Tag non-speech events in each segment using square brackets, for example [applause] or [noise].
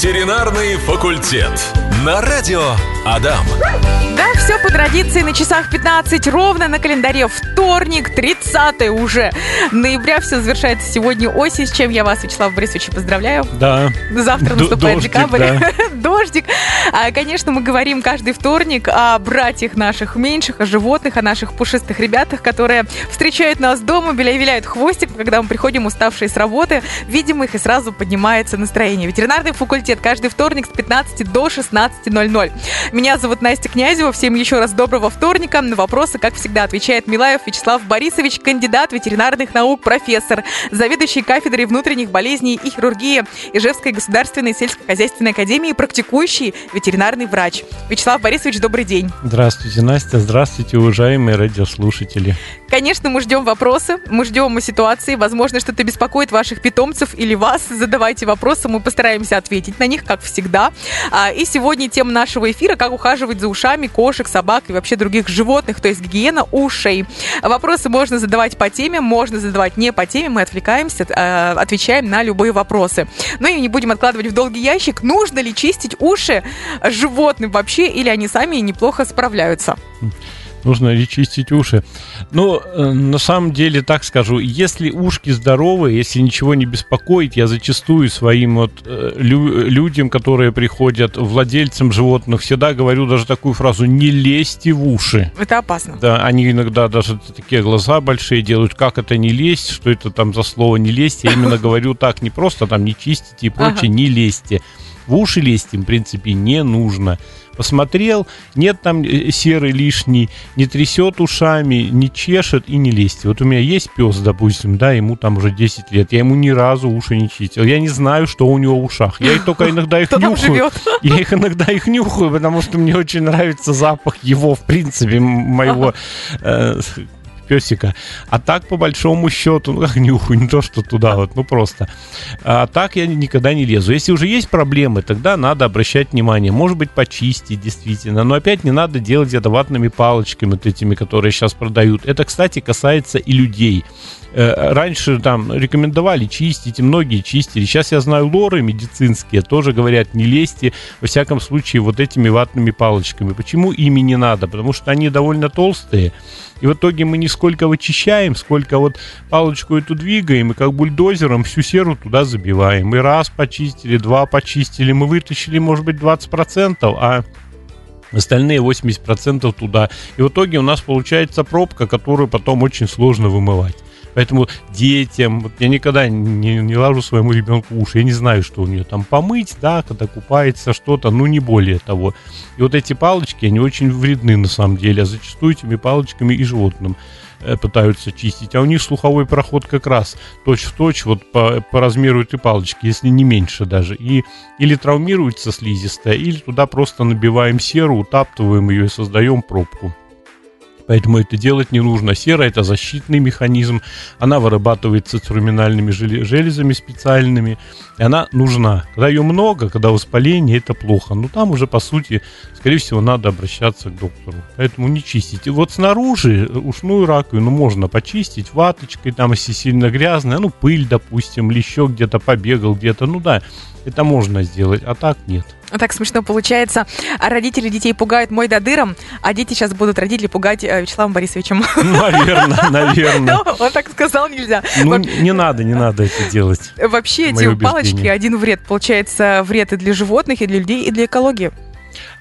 Ветеринарный факультет. На радио Адам. Да, все по традиции на часах 15 ровно на календаре вторник, 30 уже ноября. Все завершается сегодня осень, с чем я вас, Вячеслав Борисович, поздравляю. Да. Завтра Д- наступает дождик, декабрь. да. [laughs] Дождик. А, конечно, мы говорим каждый вторник о братьях наших меньших, о животных, о наших пушистых ребятах, которые встречают нас дома, виляют хвостик, когда мы приходим уставшие с работы, видим их и сразу поднимается настроение. Ветеринарный факультет каждый вторник с 15 до 16.00. Меня зовут Настя Князева. Всем еще раз доброго вторника. На вопросы, как всегда, отвечает Милаев Вячеслав Борисович, кандидат ветеринарных наук, профессор, заведующий кафедрой внутренних болезней и хирургии Ижевской государственной сельскохозяйственной академии, практикующий ветеринарный врач. Вячеслав Борисович, добрый день. Здравствуйте, Настя. Здравствуйте, уважаемые радиослушатели. Конечно, мы ждем вопросы, мы ждем ситуации. Возможно, что-то беспокоит ваших питомцев или вас. Задавайте вопросы, мы постараемся ответить на них, как всегда. А, И сегодня тема нашего эфира – как ухаживать за ушами кошек, собак и вообще других животных, то есть гигиена ушей. Вопросы можно задавать по теме, можно задавать не по теме. Мы отвлекаемся, э, отвечаем на любые вопросы. Ну и не будем откладывать в долгий ящик. Нужно ли чистить уши животным вообще, или они сами неплохо справляются? Нужно ли чистить уши? Ну, э, на самом деле, так скажу, если ушки здоровые, если ничего не беспокоит, я зачастую своим вот э, лю- людям, которые приходят, владельцам животных, всегда говорю даже такую фразу «не лезьте в уши». Это опасно. Да, они иногда даже такие глаза большие делают, как это не лезть, что это там за слово не лезть. Я именно говорю так, не просто там не чистите и прочее, не лезьте. В уши лезть им, в принципе, не нужно. Посмотрел, нет там э, серый лишний, не трясет ушами, не чешет и не лезьте. Вот у меня есть пес, допустим, да, ему там уже 10 лет, я ему ни разу уши не чистил. Я не знаю, что у него в ушах. Я их только иногда их [laughs] нюхаю. [laughs] Я их иногда их нюхаю, потому что мне очень нравится запах его, в принципе, моего [laughs] песика. А так, по большому счету, ну как нюхаю, [laughs] не то, что туда вот, ну просто. А так я никогда не лезу. Если уже есть проблемы, тогда надо обращать внимание. Может быть, почистить, действительно. Но опять не надо делать это ватными палочками, вот этими, которые сейчас продают. Это, кстати, касается и людей. Э, Раньше там рекомендовали чистить, и многие чистили. Сейчас я знаю лоры медицинские, тоже говорят, не лезьте, во всяком случае, вот этими ватными палочками. Почему ими не надо? Потому что они довольно толстые, и в итоге мы не сколько вычищаем, сколько вот палочку эту двигаем, и как бульдозером всю серу туда забиваем. И раз почистили, два почистили, мы вытащили, может быть, 20%, а остальные 80% туда. И в итоге у нас получается пробка, которую потом очень сложно вымывать. Поэтому детям, вот я никогда не, не лажу своему ребенку уши, я не знаю, что у нее там помыть, да, когда купается что-то, ну не более того. И вот эти палочки, они очень вредны на самом деле, а зачастую этими палочками и животным э, пытаются чистить, а у них слуховой проход как раз точь в точь вот по, по размеру этой палочки, если не меньше даже. И или травмируется слизистая, или туда просто набиваем серу, утаптываем ее и создаем пробку. Поэтому это делать не нужно. Сера – это защитный механизм. Она вырабатывается терминальными желе- железами специальными. И она нужна. Когда ее много, когда воспаление, это плохо. Но там уже, по сути, скорее всего, надо обращаться к доктору. Поэтому не чистите. Вот снаружи ушную раковину можно почистить ваточкой, там, если сильно грязная, ну, пыль, допустим, или еще где-то побегал, где-то. Ну да, это можно сделать, а так нет. Так смешно получается. А родители детей пугают мой додыром, а дети сейчас будут родители пугать э, Вячеславом Борисовичем. Наверное, [laughs] наверное. Ну, Он так сказал, нельзя. Ну, Во- не надо, не надо это делать. Вообще эти палочки один вред. Получается вред и для животных, и для людей, и для экологии.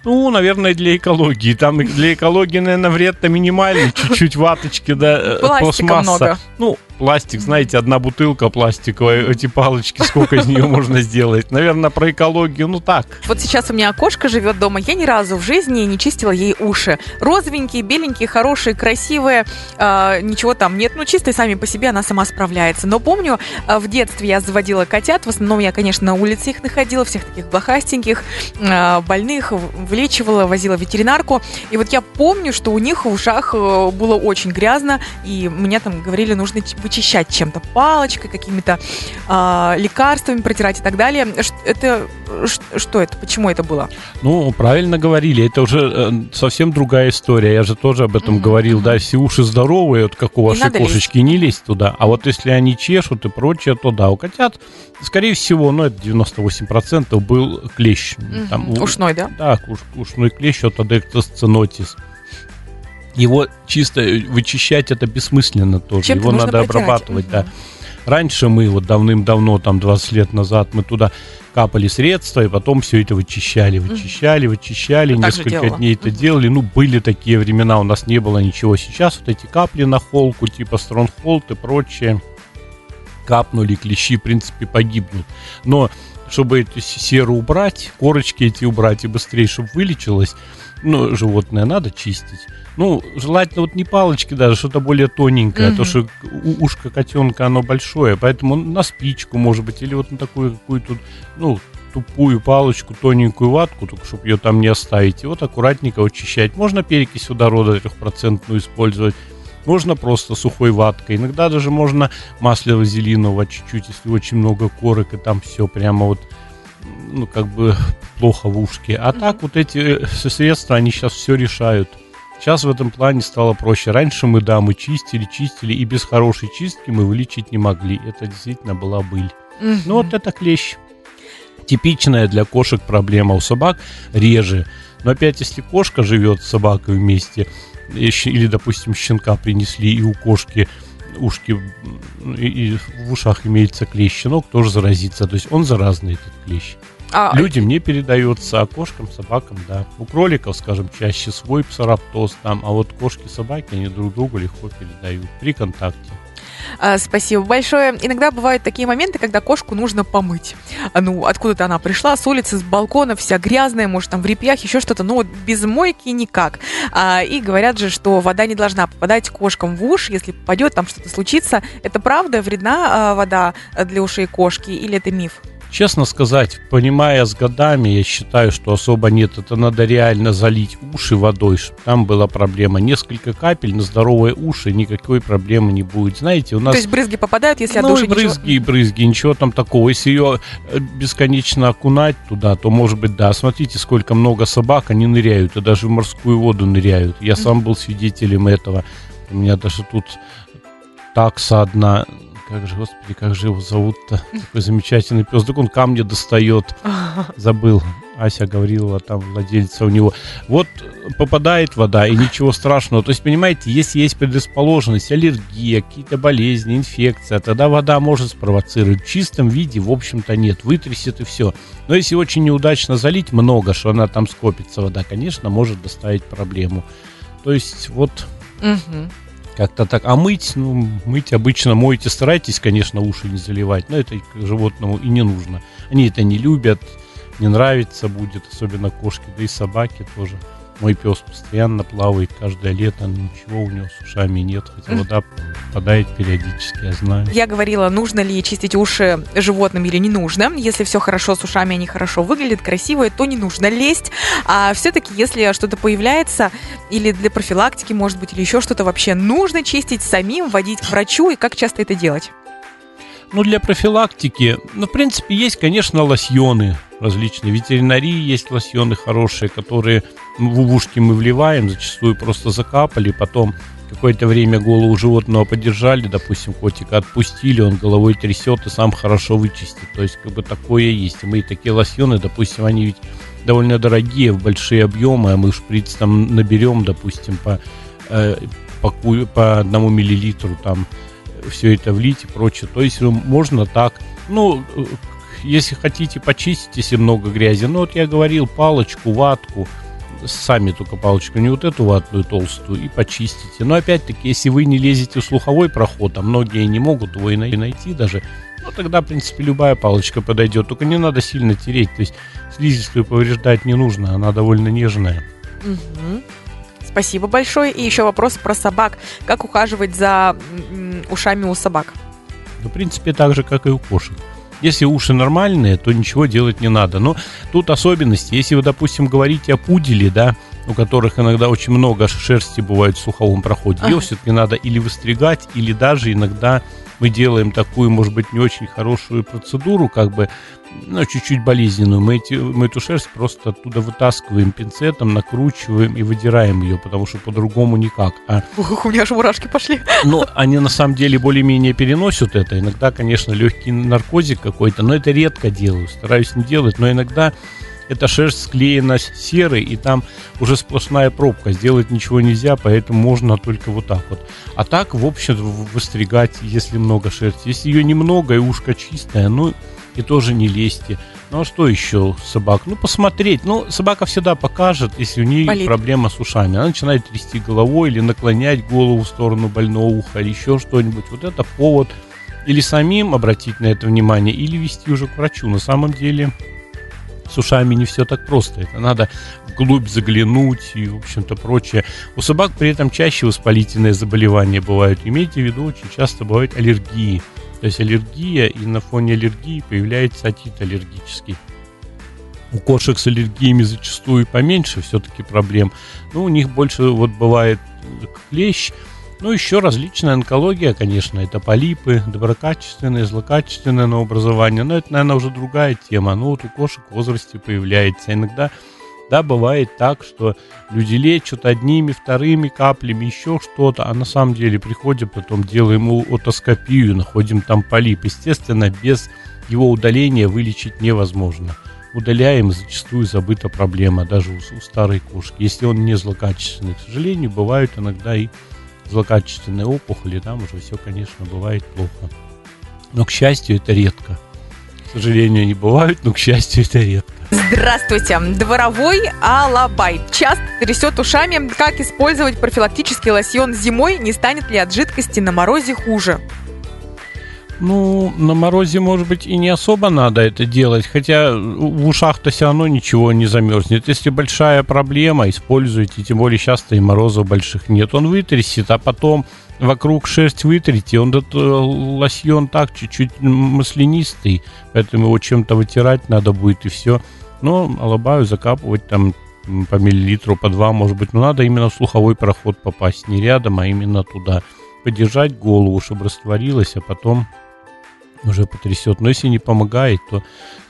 Ну, наверное, для экологии. Там для экологии, наверное, вред-то минимальный. Чуть-чуть ваточки, да, э, Пластика пластмасса. много. Ну, пластик, знаете, одна бутылка пластиковая, эти палочки, сколько из нее можно сделать. Наверное, про экологию, ну так. Вот сейчас у меня кошка живет дома. Я ни разу в жизни не чистила ей уши. Розовенькие, беленькие, хорошие, красивые. а, ничего там нет. Ну, чистые сами по себе она сама справляется. Но помню, а, в детстве я заводила котят. В основном я, конечно, на улице их находила. Всех таких блохастеньких, а, больных. в- Вылечивала, возила в ветеринарку. И вот я помню, что у них в ушах э, было очень грязно. И мне там говорили, нужно ч- вычищать чем-то, палочкой, какими-то а, лекарствами протирать и так далее. Это что это? Почему это было? Ну, правильно говорили, это уже э, совсем другая история. Я же тоже об этом Мгм, говорил, да, если уши здоровые, вот как у Не вашей надо лезть. кошечки, не лезть туда. А вот если они чешут и прочее, то да, у котят, скорее всего, ну, это 98% был клещ. Мгм. Там Ушной, да? Да, уш- ушной клещ от адектос ценотис. Его чисто вычищать это бессмысленно тоже. Чем-то Его надо протирать. обрабатывать, да. Раньше мы вот давным-давно, там 20 лет назад, мы туда капали средства, и потом все это вычищали, вычищали, вычищали, Я же несколько дней это делали. Ну, были такие времена, у нас не было ничего. Сейчас вот эти капли на холку, типа Стронгхолд и прочее, капнули, клещи, в принципе, погибнут. Но чтобы эту серу убрать, корочки эти убрать и быстрее, чтобы вылечилось, ну, животное надо чистить. Ну, желательно вот не палочки даже, что-то более тоненькое, а то что ушко котенка, оно большое, поэтому на спичку, может быть, или вот на такую какую-то, ну, тупую палочку, тоненькую ватку, только чтобы ее там не оставить, и вот аккуратненько очищать. Можно перекись водорода трехпроцентную использовать, можно просто сухой ваткой, иногда даже можно масло вазелинового чуть-чуть, если очень много корок, и там все прямо вот ну, как бы плохо в ушке. А так вот эти э, средства, они сейчас все решают. Сейчас в этом плане стало проще. Раньше мы, да, мы чистили, чистили, и без хорошей чистки мы вылечить не могли. Это действительно была быль. Ну вот это клещ. Типичная для кошек проблема. У собак реже. Но опять, если кошка живет с собакой вместе, или, допустим, щенка принесли, и у кошки ушки и, и в ушах имеется клещ, щенок тоже заразится. То есть он заразный, этот клещ. А, Людям не передается, а кошкам, собакам, да. У кроликов, скажем, чаще свой псораптоз там, а вот кошки, собаки, они друг другу легко передают при контакте. А, Спасибо большое. Иногда бывают такие моменты, когда кошку нужно помыть. А, Ну, откуда-то она пришла, с улицы, с балкона, вся грязная, может, там в репьях, еще что-то. Ну, вот без мойки никак. А, и говорят же, что вода не должна попадать кошкам в уши. Если попадет, там что-то случится. Это правда? Вредна вода для ушей кошки или это миф? Честно сказать, понимая с годами, я считаю, что особо нет. Это надо реально залить уши водой, чтобы там была проблема. Несколько капель на здоровые уши, никакой проблемы не будет. Знаете, у нас... То есть брызги попадают, если от ну, души и ничего- брызги, и брызги, ничего там такого. Если ее э, бесконечно окунать туда, то, может быть, да. Смотрите, сколько много собак, они ныряют, и даже в морскую воду ныряют. Я сам был свидетелем этого. У меня даже тут такса одна, как же, господи, как же его зовут-то? [laughs] Такой замечательный пес. Так он камни достает. [laughs] Забыл. Ася Гаврилова, там владельца у него. Вот э, попадает вода, и ничего страшного. То есть, понимаете, если есть предрасположенность, аллергия, какие-то болезни, инфекция, тогда вода может спровоцировать. В чистом виде, в общем-то, нет. Вытрясет и все. Но если очень неудачно залить много, что она там скопится вода, конечно, может доставить проблему. То есть, вот Мгм. Как-то так. А мыть, ну, мыть обычно мойте, старайтесь, конечно, уши не заливать, но это животному и не нужно. Они это не любят, не нравится будет, особенно кошки, да и собаки тоже. Мой пес постоянно плавает каждое лето, ничего у него с ушами нет, хотя вода попадает периодически, я знаю. Я говорила, нужно ли чистить уши животным или не нужно. Если все хорошо с ушами, они хорошо выглядят, красивые, то не нужно лезть. А все-таки, если что-то появляется, или для профилактики, может быть, или еще что-то вообще, нужно чистить самим, водить к врачу, и как часто это делать? Ну, для профилактики, ну, в принципе, есть, конечно, лосьоны различные. В ветеринарии есть лосьоны хорошие, которые в ушки мы вливаем, зачастую просто закапали, потом какое-то время голову животного подержали, допустим, котика отпустили, он головой трясет и сам хорошо вычистит. То есть, как бы такое есть. И мы такие лосьоны, допустим, они ведь довольно дорогие, в большие объемы, а мы шприц там наберем, допустим, по, э, по, по одному миллилитру там все это влить и прочее. То есть ну, можно так. Ну, э, если хотите почистить, если много грязи, ну вот я говорил, палочку, ватку, сами только палочку, не вот эту ватную толстую, и почистите. Но опять-таки, если вы не лезете в слуховой проход, а многие не могут его и най- найти даже, ну тогда, в принципе, любая палочка подойдет. Только не надо сильно тереть. То есть слизистую повреждать не нужно, она довольно нежная. Мгм. Спасибо большое. И еще вопрос про собак. Как ухаживать за ушами у собак? Ну, в принципе, так же, как и у кошек. Если уши нормальные, то ничего делать не надо. Но тут особенности. Если вы, допустим, говорите о пуделе, да, у которых иногда очень много шерсти бывает в суховом проходе. Ее Ага. все-таки надо или выстригать, или даже иногда мы делаем такую, может быть, не очень хорошую процедуру, как бы, ну, чуть-чуть болезненную. Мы, эти, мы эту шерсть просто оттуда вытаскиваем пинцетом, накручиваем и выдираем ее, потому что по-другому никак. А Ух, у меня аж мурашки пошли. ну, они на самом деле более-менее переносят это. Иногда, конечно, легкий наркозик какой-то, но это редко делаю, стараюсь не делать. Но иногда эта шерсть склеена серой, и там уже сплошная пробка. Сделать ничего нельзя, поэтому можно только вот так вот. А так, в общем, выстригать, если много шерсти. Если ее немного и ушко чистое, ну, и тоже не лезьте. Ну, а что еще собак? Ну, посмотреть. Ну, собака всегда покажет, если у нее Болит. проблема с ушами. Она начинает трясти головой или наклонять голову в сторону больного уха или еще что-нибудь. Вот это повод или самим обратить на это внимание, или вести уже к врачу. На самом деле с ушами не все так просто. Это надо вглубь заглянуть и, в общем-то, прочее. У собак при этом чаще воспалительные заболевания бывают. Имейте в виду, очень часто бывают аллергии. То есть аллергия, и на фоне аллергии появляется отит аллергический. У кошек с аллергиями зачастую поменьше все-таки проблем. Но у них больше вот бывает клещ, ну, еще различная онкология, конечно, это полипы, доброкачественные, злокачественное новообразование, но это, наверное, уже другая тема. Ну, вот у кошек в возрасте появляется. Иногда, да, бывает так, что люди лечат одними, вторыми каплями, еще что-то, а на самом деле приходим, потом делаем отоскопию, находим там полип. Естественно, без его удаления вылечить невозможно. Удаляем, зачастую забыта проблема, даже у, у старой кошки. Если он не злокачественный, к сожалению, бывают иногда и злокачественные опухоли, там уже все, конечно, бывает плохо. Но, к счастью, это редко. К сожалению, они бывают, но, к счастью, это редко. Здравствуйте. Дворовой алабай. Часто трясет ушами. Как использовать профилактический лосьон зимой? Не станет ли от жидкости на морозе хуже? Ну, на морозе, может быть, и не особо надо это делать, хотя в ушах-то все равно ничего не замерзнет. Если большая проблема, используйте, тем более часто и морозов больших нет. Он вытрясет, а потом вокруг шерсть вытрите, он этот э, лосьон так чуть-чуть маслянистый, поэтому его чем-то вытирать надо будет и все. Но алабаю закапывать там по миллилитру, по два, может быть, но надо именно в слуховой проход попасть, не рядом, а именно туда. Подержать голову, чтобы растворилась, а потом уже потрясет. Но если не помогает, то,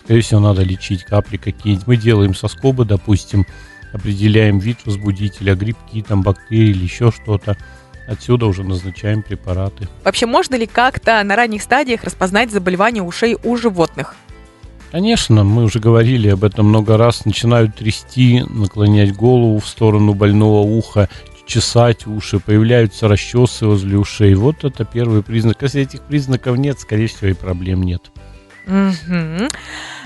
скорее всего, надо лечить капли какие-нибудь. Мы делаем соскобы, допустим, определяем вид возбудителя, грибки, там, бактерии или еще что-то. Отсюда уже назначаем препараты. Вообще, можно ли как-то на ранних стадиях распознать заболевания ушей у животных? Конечно, мы уже говорили об этом много раз. Начинают трясти, наклонять голову в сторону больного уха, чесать уши, появляются расчесы возле ушей. Вот это первый признак. Если этих признаков нет, скорее всего, и проблем нет.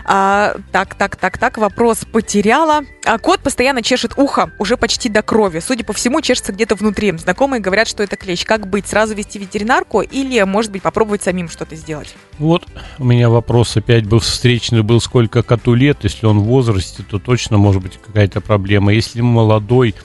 А, так, так, так, так, вопрос потеряла. А, кот постоянно чешет ухо, уже почти до крови. Судя по всему, чешется где-то внутри. Знакомые говорят, что это клещ. Как быть? Сразу вести ветеринарку или, может быть, попробовать самим что-то сделать? Вот у меня вопрос опять был встречный, был сколько коту лет. Если он в возрасте, то точно может быть какая-то проблема. Если молодой,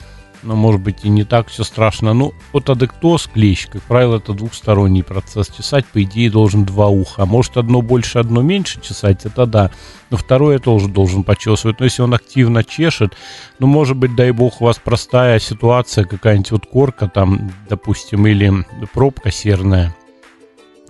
ну, может быть, и не так все страшно. Ну, вот адектоз, клещ, как правило, это двухсторонний процесс. Чесать, по идее, должен два уха. Может, одно больше, одно меньше чесать, это да. Но второе тоже должен почесывать. Но если он активно чешет, ну, может быть, дай бог, у вас простая ситуация, какая-нибудь вот корка там, допустим, или пробка серная.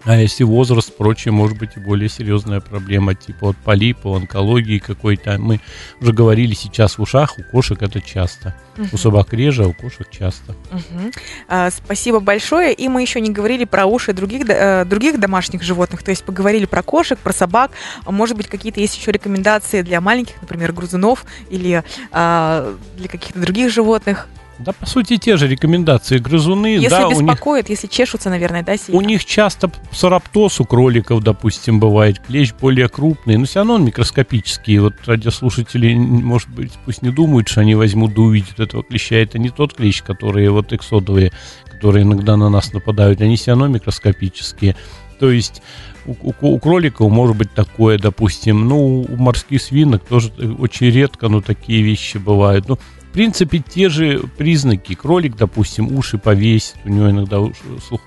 А если возраст, прочее, может быть и более серьезная проблема, типа вот полипа, онкологии какой-то. Мы уже говорили сейчас в ушах, у кошек это часто. У собак реже, а у кошек часто. Мгм. А, спасибо большое. И мы еще не говорили про уши других, э, других домашних животных. То есть поговорили про кошек, про собак. А Может быть, какие-то есть еще рекомендации для маленьких, например, грызунов или а, для каких-то других животных? Да, по сути, те же рекомендации. Грызуны, Если да, у них, беспокоит, если чешутся, наверное, да, сильно? у них часто сараптоз у кроликов, допустим, бывает. Клещ более крупный, но все равно он микроскопический. Вот радиослушатели, может быть, пусть не думают, что они возьмут да увидят этого клеща. Это не тот клещ, которые вот эксодовые, которые иногда на нас нападают. Они все равно микроскопические. То есть у, у- у кроликов может быть такое, допустим, ну, у морских свинок тоже э, очень редко, но такие вещи бывают. Ну, принципе, те же признаки. Кролик, допустим, уши повесит, у него иногда уш-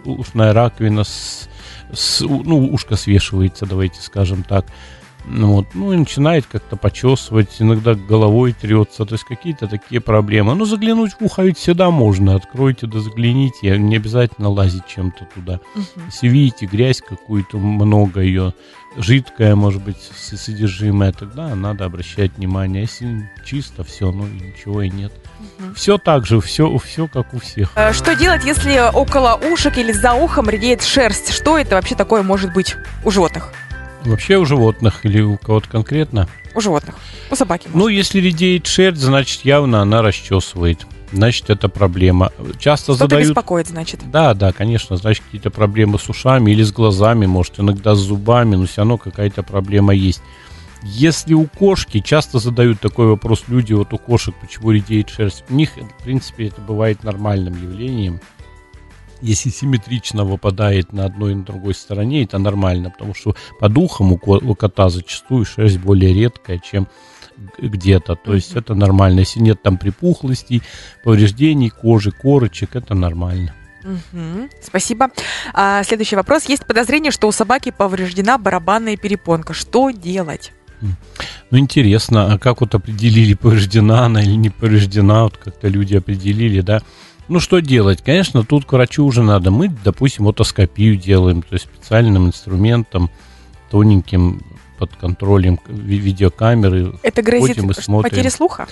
ушная раковина, с, с- ну, ушко свешивается, давайте скажем так. Ну, вот, ну и начинает как-то почесывать, иногда головой трется, то есть какие-то такие проблемы. Ну, заглянуть в ухо ведь всегда можно, откройте да загляните, не обязательно лазить чем-то туда. Мгм. Если видите грязь какую-то, много ее, жидкая, может быть, содержимое, тогда надо обращать внимание. Если чисто все, ну ничего и нет. Мгм. Все так же, все, все как у всех. Э, Что делать, если около ушек или за ухом редеет шерсть? Что это вообще такое может быть у животных? Вообще у животных или у кого-то конкретно? У животных. У собаки. Ну, может. если редеет шерсть, значит, явно она расчесывает. Значит, это проблема. Часто Что-то задают... беспокоит, значит. Да, да, конечно, значит, какие-то проблемы с ушами или с глазами, может, иногда с зубами, но все равно какая-то проблема есть. Если у кошки, часто задают такой вопрос люди, вот у кошек, почему редеет шерсть, у них, в принципе, это бывает нормальным явлением. Если симметрично выпадает на одной и на другой стороне, это нормально, потому что под ухом у, ко- у кота зачастую шерсть более редкая, чем где-то. То есть это нормально. Если нет там припухлостей, повреждений кожи, корочек, это нормально. Спасибо. А, следующий вопрос. Есть подозрение, что у собаки повреждена барабанная перепонка. Что делать? Ну, интересно, а как вот определили, повреждена она или не повреждена, вот как-то люди определили, да? Ну, что делать? Конечно, тут к врачу уже надо. Мы, допустим, отоскопию делаем, то есть специальным инструментом, тоненьким, под контролем ви- видеокамеры. Это грозит Ходим и ш- смотрим. потерей слуха?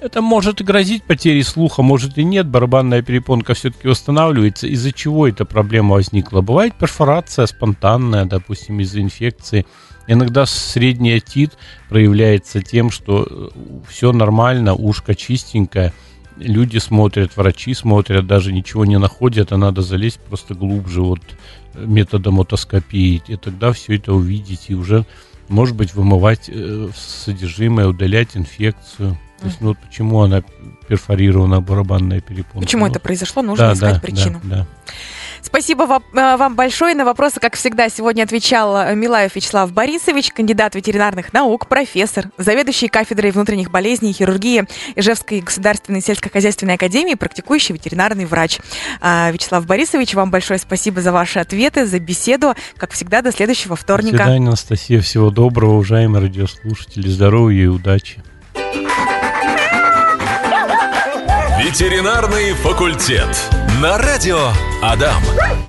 Это может и грозить потерей слуха, может и нет. Барабанная перепонка все-таки восстанавливается. Из-за чего эта проблема возникла? Бывает перфорация спонтанная, допустим, из-за инфекции. Иногда средний отит проявляется тем, что все нормально, ушко чистенькое. Люди смотрят, врачи смотрят, даже ничего не находят, а надо залезть просто глубже вот э, методом отоскопии. И тогда все это увидеть и уже, может быть, вымывать э, содержимое, удалять инфекцию. То есть, ну вот почему она перфорирована барабанная перепонка? Почему Ну, это произошло? Нужно да, искать да, причину. Да, да. Спасибо вам, э, вам большое. На вопросы, как всегда, сегодня отвечал э, Милаев Вячеслав Борисович, кандидат ветеринарных наук, профессор, заведующий кафедрой внутренних болезней и хирургии Ижевской государственной сельскохозяйственной академии, практикующий ветеринарный врач. А, Вячеслав Борисович, вам большое спасибо за ваши ответы, за беседу. Как всегда, до следующего До вторника. свидания, Анастасия. Всего доброго, уважаемые радиослушатели. Здоровья и удачи. Ветеринарный факультет. На радио Адам.